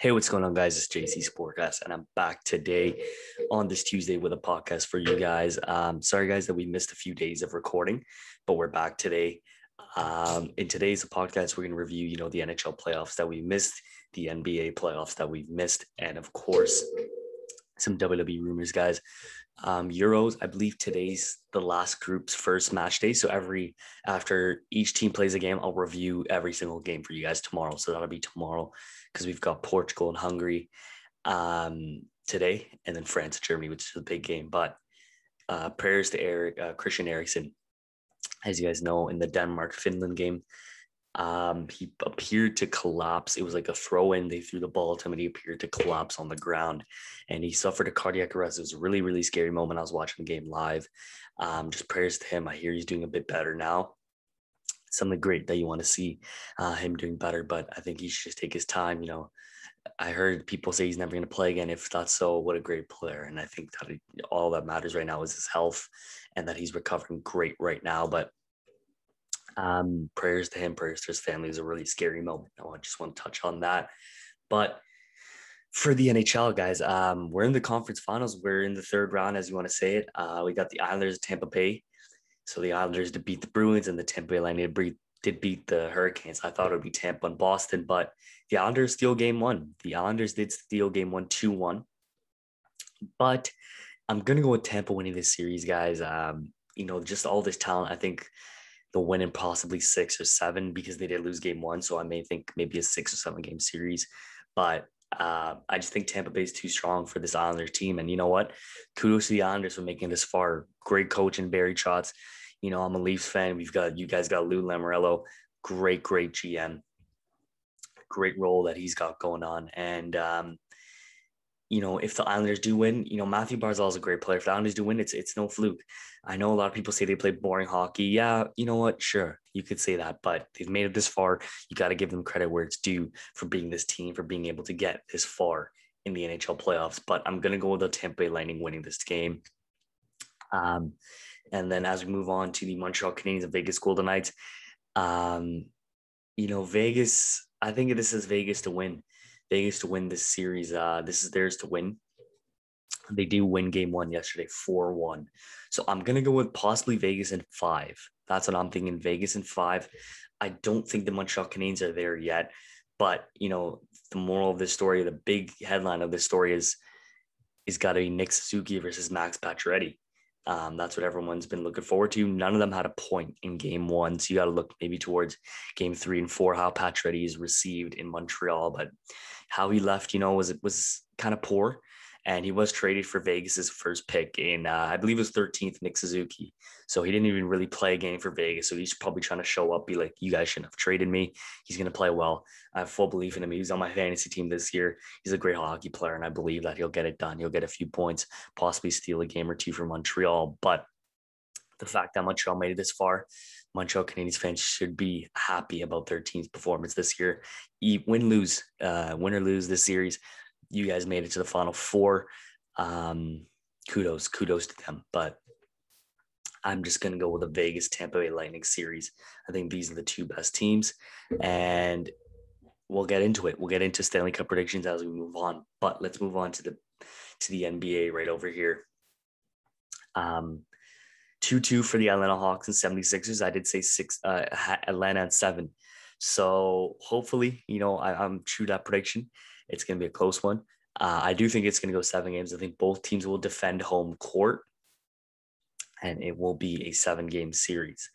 Hey, what's going on, guys? It's JC Sportcast, and I'm back today on this Tuesday with a podcast for you guys. Um, sorry, guys, that we missed a few days of recording, but we're back today. Um, in today's podcast, we're going to review, you know, the NHL playoffs that we missed, the NBA playoffs that we've missed, and of course, some WWE rumors, guys. Um, Euros, I believe today's the last group's first match day. So every after each team plays a game, I'll review every single game for you guys tomorrow. So that'll be tomorrow because we've got Portugal and Hungary um, today, and then France and Germany, which is a big game. But uh, prayers to Eric uh, Christian Eriksen, as you guys know, in the Denmark Finland game. Um, he appeared to collapse. It was like a throw in. They threw the ball to him and he appeared to collapse on the ground and he suffered a cardiac arrest. It was a really, really scary moment. I was watching the game live. Um, just prayers to him. I hear he's doing a bit better now. Something great that you want to see uh, him doing better, but I think he should just take his time. You know, I heard people say he's never going to play again. If that's so, what a great player. And I think that all that matters right now is his health and that he's recovering great right now. But um, prayers to him, prayers to his family is a really scary moment. I just want to touch on that. But for the NHL guys, um, we're in the conference finals. We're in the third round, as you want to say it. Uh, we got the Islanders, Tampa Bay. So the Islanders did beat the Bruins, and the Tampa Bay Lightning did, did beat the Hurricanes. I thought it would be Tampa and Boston, but the Islanders steal game one. The Islanders did steal game one, 2 1. But I'm going to go with Tampa winning this series, guys. Um, you know, just all this talent. I think they'll win in possibly six or seven because they did lose game one. So I may think maybe a six or seven game series. But uh, I just think Tampa Bay is too strong for this Islanders team. And you know what? Kudos to the Islanders for making this far. Great coach and Barry Trotz. You know, I'm a Leafs fan. We've got you guys got Lou Lamoriello, great, great GM, great role that he's got going on. And um, you know, if the Islanders do win, you know, Mathew Barzal is a great player. If the Islanders do win, it's it's no fluke. I know a lot of people say they play boring hockey. Yeah, you know what? Sure, you could say that, but they've made it this far. You got to give them credit where it's due for being this team, for being able to get this far in the NHL playoffs. But I'm gonna go with the Tampa Bay Lightning winning this game. Um, and then as we move on to the Montreal Canadiens and Vegas Golden Knights, um, you know, Vegas. I think this is Vegas to win. Vegas to win this series. Uh, this is theirs to win. They do win game one yesterday, 4 1. So I'm going to go with possibly Vegas in five. That's what I'm thinking. Vegas in five. I don't think the Montreal Canadiens are there yet. But, you know, the moral of this story, the big headline of this story is is got to be Nick Suzuki versus Max Pacioretty. Um, that's what everyone's been looking forward to. None of them had a point in game one. So you got to look maybe towards game three and four, how Pacioretty is received in Montreal. But how he left, you know, was it was kind of poor and he was traded for Vegas's first pick in, uh, I believe it was 13th, Nick Suzuki. So he didn't even really play a game for Vegas. So he's probably trying to show up, be like, you guys shouldn't have traded me. He's going to play well. I have full belief in him. He's on my fantasy team this year. He's a great hockey player, and I believe that he'll get it done. He'll get a few points, possibly steal a game or two from Montreal. But the fact that Montreal made it this far, Montreal Canadiens fans should be happy about their team's performance this year. Win, lose, uh, win or lose this series, you guys made it to the final four. Um, kudos, kudos to them. But I'm just going to go with the Vegas Tampa Bay Lightning series. I think these are the two best teams. And we'll get into it. We'll get into Stanley Cup predictions as we move on. But let's move on to the to the NBA right over here. Um, 2 2 for the Atlanta Hawks and 76ers. I did say six, uh, Atlanta and seven. So hopefully, you know, I, am true to that prediction. It's going to be a close one. Uh, I do think it's going to go seven games. I think both teams will defend home court, and it will be a seven game series.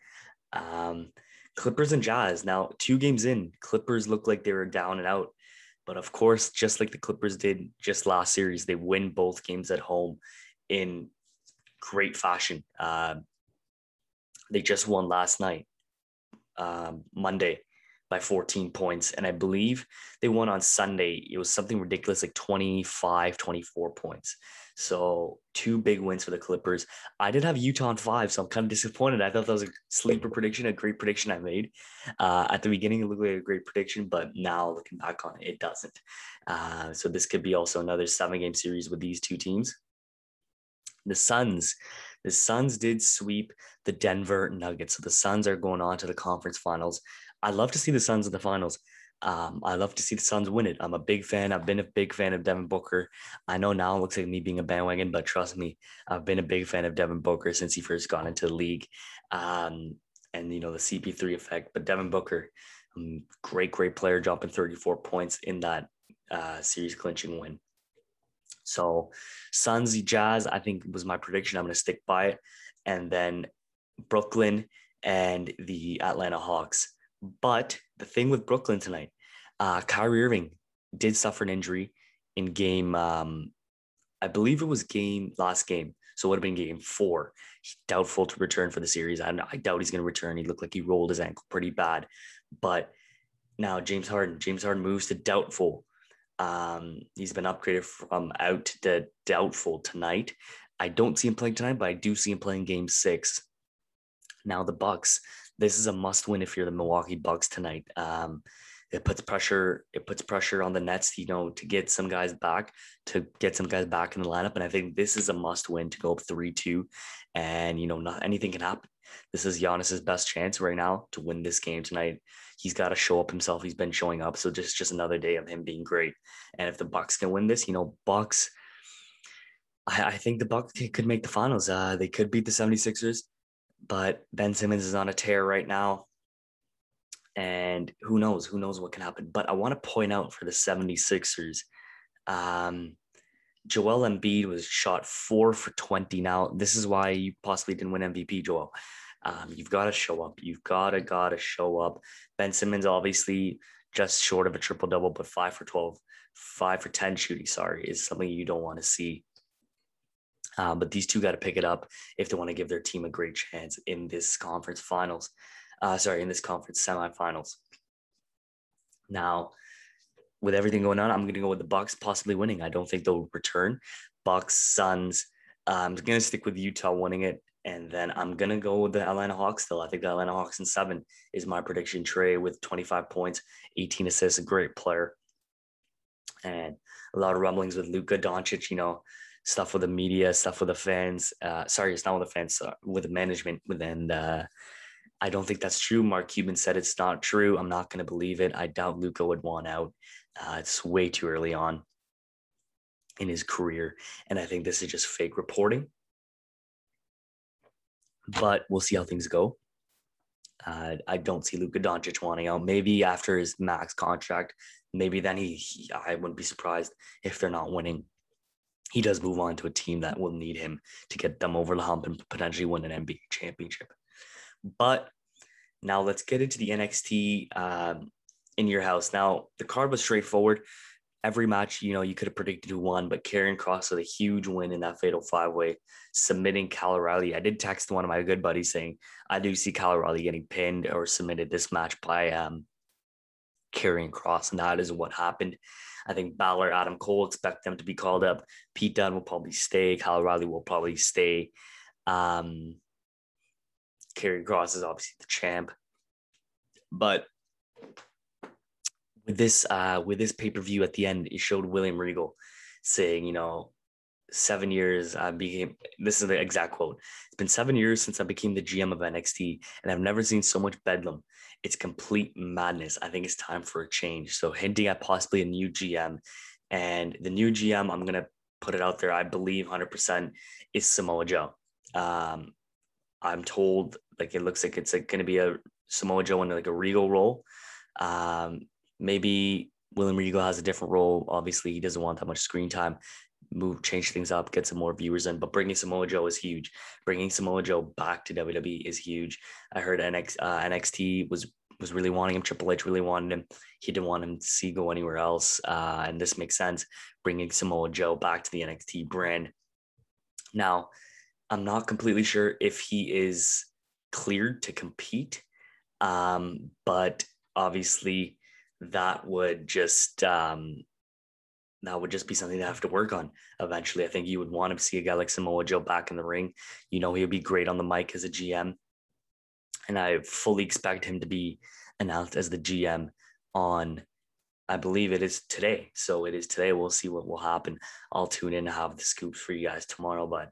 Um, Clippers and Jazz. Now, two games in, Clippers look like they were down and out. But of course, just like the Clippers did just last series, they win both games at home in great fashion. Uh, they just won last night, um, Monday, by 14 points. And I believe they won on Sunday. It was something ridiculous, like 25, 24 points. So two big wins for the Clippers. I did have Utah on five, so I'm kind of disappointed. I thought that was a sleeper prediction, a great prediction I made. Uh, at the beginning, it looked like a great prediction, but now looking back on it, it doesn't. Uh, so this could be also another seven game series with these two teams. The Suns, the Suns did sweep the Denver Nuggets. So the Suns are going on to the conference finals. I love to see the Suns in the finals. Um, I love to see the Suns win it. I'm a big fan. I've been a big fan of Devin Booker. I know now it looks like me being a bandwagon, but trust me, I've been a big fan of Devin Booker since he first got into the league. Um, and you know the CP3 effect. But Devin Booker, um, great, great player, dropping 34 points in that uh, series clinching win. So Suns Jazz, I think was my prediction. I'm going to stick by it. And then Brooklyn and the Atlanta Hawks. But the thing with Brooklyn tonight, uh, Kyrie Irving did suffer an injury in game, um, I believe it was game last game. So it would have been game four. Doubtful to return for the series. I, I doubt he's going to return. He looked like he rolled his ankle pretty bad. But now James Harden, James Harden moves to doubtful. Um, he's been upgraded from out to doubtful tonight. I don't see him playing tonight, but I do see him playing game six. Now the Bucks, this is a must win if you're the Milwaukee Bucks tonight. Um, it puts pressure. It puts pressure on the Nets, you know, to get some guys back, to get some guys back in the lineup. And I think this is a must win to go up three two, and you know, not anything can happen. This is Giannis's best chance right now to win this game tonight. He's got to show up himself. He's been showing up, so just just another day of him being great. And if the Bucks can win this, you know, Bucks. I, I think the Bucks could make the finals. Uh, they could beat the 76ers but Ben Simmons is on a tear right now. And who knows? Who knows what can happen? But I want to point out for the 76ers, um, Joel Embiid was shot four for 20. Now, this is why you possibly didn't win MVP, Joel. Um, you've got to show up. You've got to, got to show up. Ben Simmons, obviously, just short of a triple double, but five for 12, five for 10 shooting, sorry, is something you don't want to see. Um, but these two got to pick it up if they want to give their team a great chance in this conference finals. Uh, sorry, in this conference semifinals. Now, with everything going on, I'm going to go with the Bucks possibly winning. I don't think they'll return. Bucks, Suns. I'm going to stick with Utah winning it, and then I'm going to go with the Atlanta Hawks. Still, I think the Atlanta Hawks in seven is my prediction. Trae with 25 points, 18 assists, a great player, and a lot of rumblings with Luka Doncic. You know, stuff with the media, stuff with the fans. Uh, sorry, it's not with the fans, uh, with the management. And uh, I don't think that's true. Mark Cuban said it's not true. I'm not going to believe it. I doubt Luka would want out. Uh, it's way too early on in his career, and I think this is just fake reporting. But we'll see how things go. Uh, I don't see Luka Doncic wanting out. Maybe after his max contract, maybe then he, he, I wouldn't be surprised if they're not winning he does move on to a team that will need him to get them over the hump and potentially win an NBA championship. But now let's get into the NXT um, in your house. Now the card was straightforward. Every match, you know, you could have predicted who won, but Karrion Kross with a huge win in that fatal five way, submitting Cal O'Reilly. I did text one of my good buddies saying I do see Cal O'Reilly getting pinned or submitted this match by um, Karrion Kross, and that is what happened. I think Balor, Adam Cole expect them to be called up. Pete Dunne will probably stay. Kyle O'Reilly will probably stay. Um, Karrion Kross is obviously the champ, but with this uh, with this pay per view at the end, it showed William Regal saying, you know, seven years I became. This is the exact quote. It's been seven years since I became the GM of NXT, and I've never seen so much bedlam it's complete madness. I think it's time for a change. So hinting at possibly a new GM, and the new GM, I'm gonna put it out there. I believe 100% is Samoa Joe. Um, I'm told like it looks like it's like going to be a Samoa Joe in like a Regal role. Um, maybe William Regal has a different role. Obviously, he doesn't want that much screen time. Move, change things up, get some more viewers in. But bringing Samoa Joe is huge. Bringing Samoa Joe back to WWE is huge. I heard NX, uh, NXT was was really wanting him. Triple H really wanted him. He didn't want him to see go anywhere else. Uh, and this makes sense, bringing Samoa Joe back to the NXT brand. Now, I'm not completely sure if he is cleared to compete, um, but obviously that would just um, that would just be something to have to work on eventually. I think you would want to see a guy like Samoa Joe back in the ring. You know, he would be great on the mic as a GM and I fully expect him to be announced as the GM on, I believe it is today. So it is today. We'll see what will happen. I'll tune in and have the scoops for you guys tomorrow. But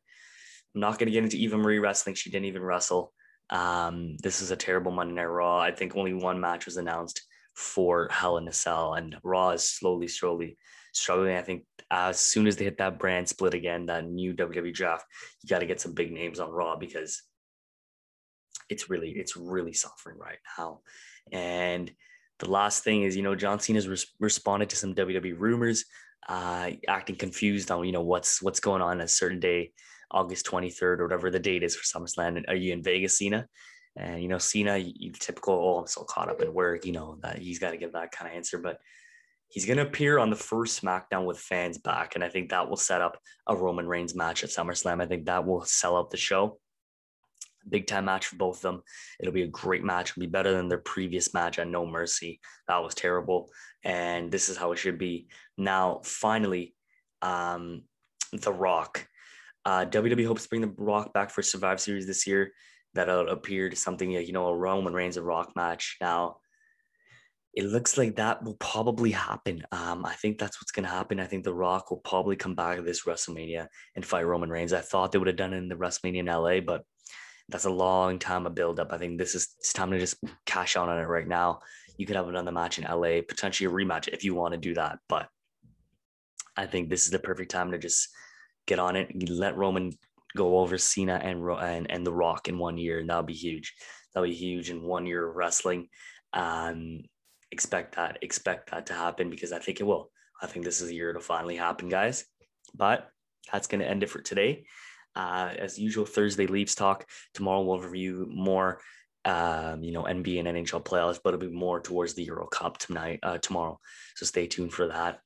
I'm not going to get into Eva Marie wrestling. She didn't even wrestle. Um, this is a terrible Monday Night Raw. I think only one match was announced for Hell in a Cell, and Raw is slowly, slowly struggling. I think as soon as they hit that brand split again, that new WWE draft, you got to get some big names on Raw because it's really, it's really suffering right now. And the last thing is, you know, John Cena's res- responded to some WWE rumors, uh, acting confused on, you know, what's what's going on a certain day, August 23rd or whatever the date is for SummerSlam. Are you in Vegas, Cena? And you know, Cena, you, typical. Oh, I'm so caught up in work. You know that he's got to give that kind of answer, but he's going to appear on the first SmackDown with fans back, and I think that will set up a Roman Reigns match at SummerSlam. I think that will sell out the show big time match for both of them. It'll be a great match. It'll be better than their previous match at No Mercy. That was terrible. And this is how it should be. Now, finally, um, The Rock. Uh, WWE hopes to bring The Rock back for Survivor Series this year. That'll appear to something, you know, a Roman Reigns, and Rock match. Now, it looks like that will probably happen. Um, I think that's what's going to happen. I think The Rock will probably come back this WrestleMania and fight Roman Reigns. I thought they would have done it in the WrestleMania in LA, but that's a long time of build up. I think this is it's time to just cash out on it right now. You could have another match in LA, potentially a rematch if you want to do that. But I think this is the perfect time to just get on it. You let Roman go over Cena and and and The Rock in one year, and that'll be huge. That'll be huge in one year of wrestling. Um, expect that. Expect that to happen because I think it will. I think this is a year to finally happen, guys. But that's going to end it for today. Uh, as usual, Thursday Leafs talk. Tomorrow we'll review more, um, you know, NBA and NHL playoffs, but it'll be more towards the Euro Cup tonight, uh, tomorrow. So stay tuned for that.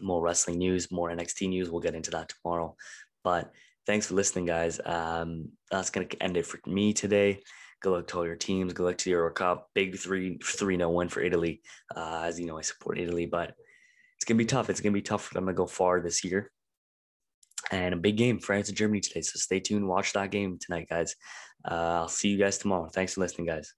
More wrestling news, more NXT news. We'll get into that tomorrow. But thanks for listening, guys. Um, that's gonna end it for me today. Good luck to all your teams. Good luck to Euro Cup. Big three three no win for Italy. Uh, as you know, I support Italy, but it's gonna be tough. It's gonna be tough for them to go far this year and a big game, France and Germany today. So stay tuned, watch that game tonight, guys. Uh, I'll see you guys tomorrow. Thanks for listening, guys.